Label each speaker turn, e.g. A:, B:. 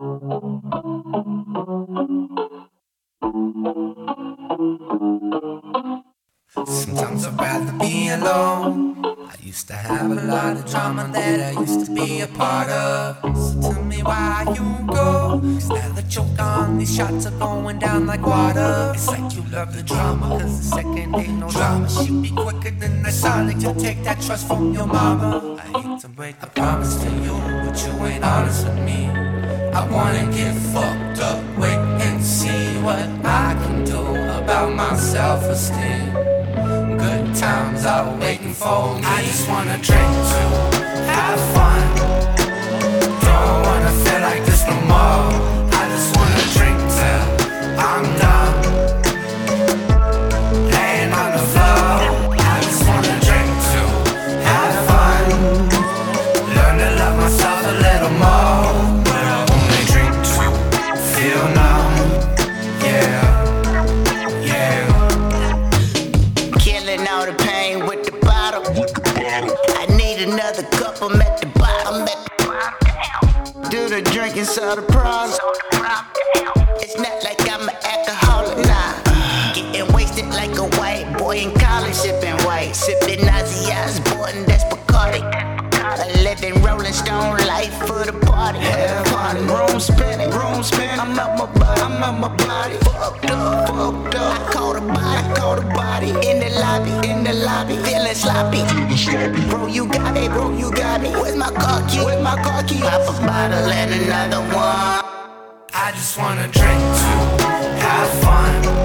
A: Sometimes I'd rather be alone. I used to have a lot of drama that I used to be a part of. So tell me why you go. Cause now that you're gone, these shots are going down like water. It's like you love the drama, cause the second ain't no drama. She'd be quicker than the sonic to take that trust from your mama. I hate to break the promise to you, but you ain't honest with me. I wanna get fucked up, wait and see what I can do about my self esteem. Good times are waiting for me. I just wanna drink to
B: pain with the bottle. I need another cup, I'm at the bottom. Do the drinking so the problem. It's not like I'm an alcoholic, nah. Getting wasted like a white boy in college, sipping white, sipping Ozzy Osbourne, that's Bacardi. A living Rolling Stone life for the party. Party. Room spinning, room spinning. I'm out my body, I'm out my body. Fucked up, fucked up. I caught a body, I caught a body sloppy, feeling sloppy. Bro, you got me, bro, you got me. Where's my car key? Where's my car key? Pop a bottle and another one.
A: I just wanna drink to have fun.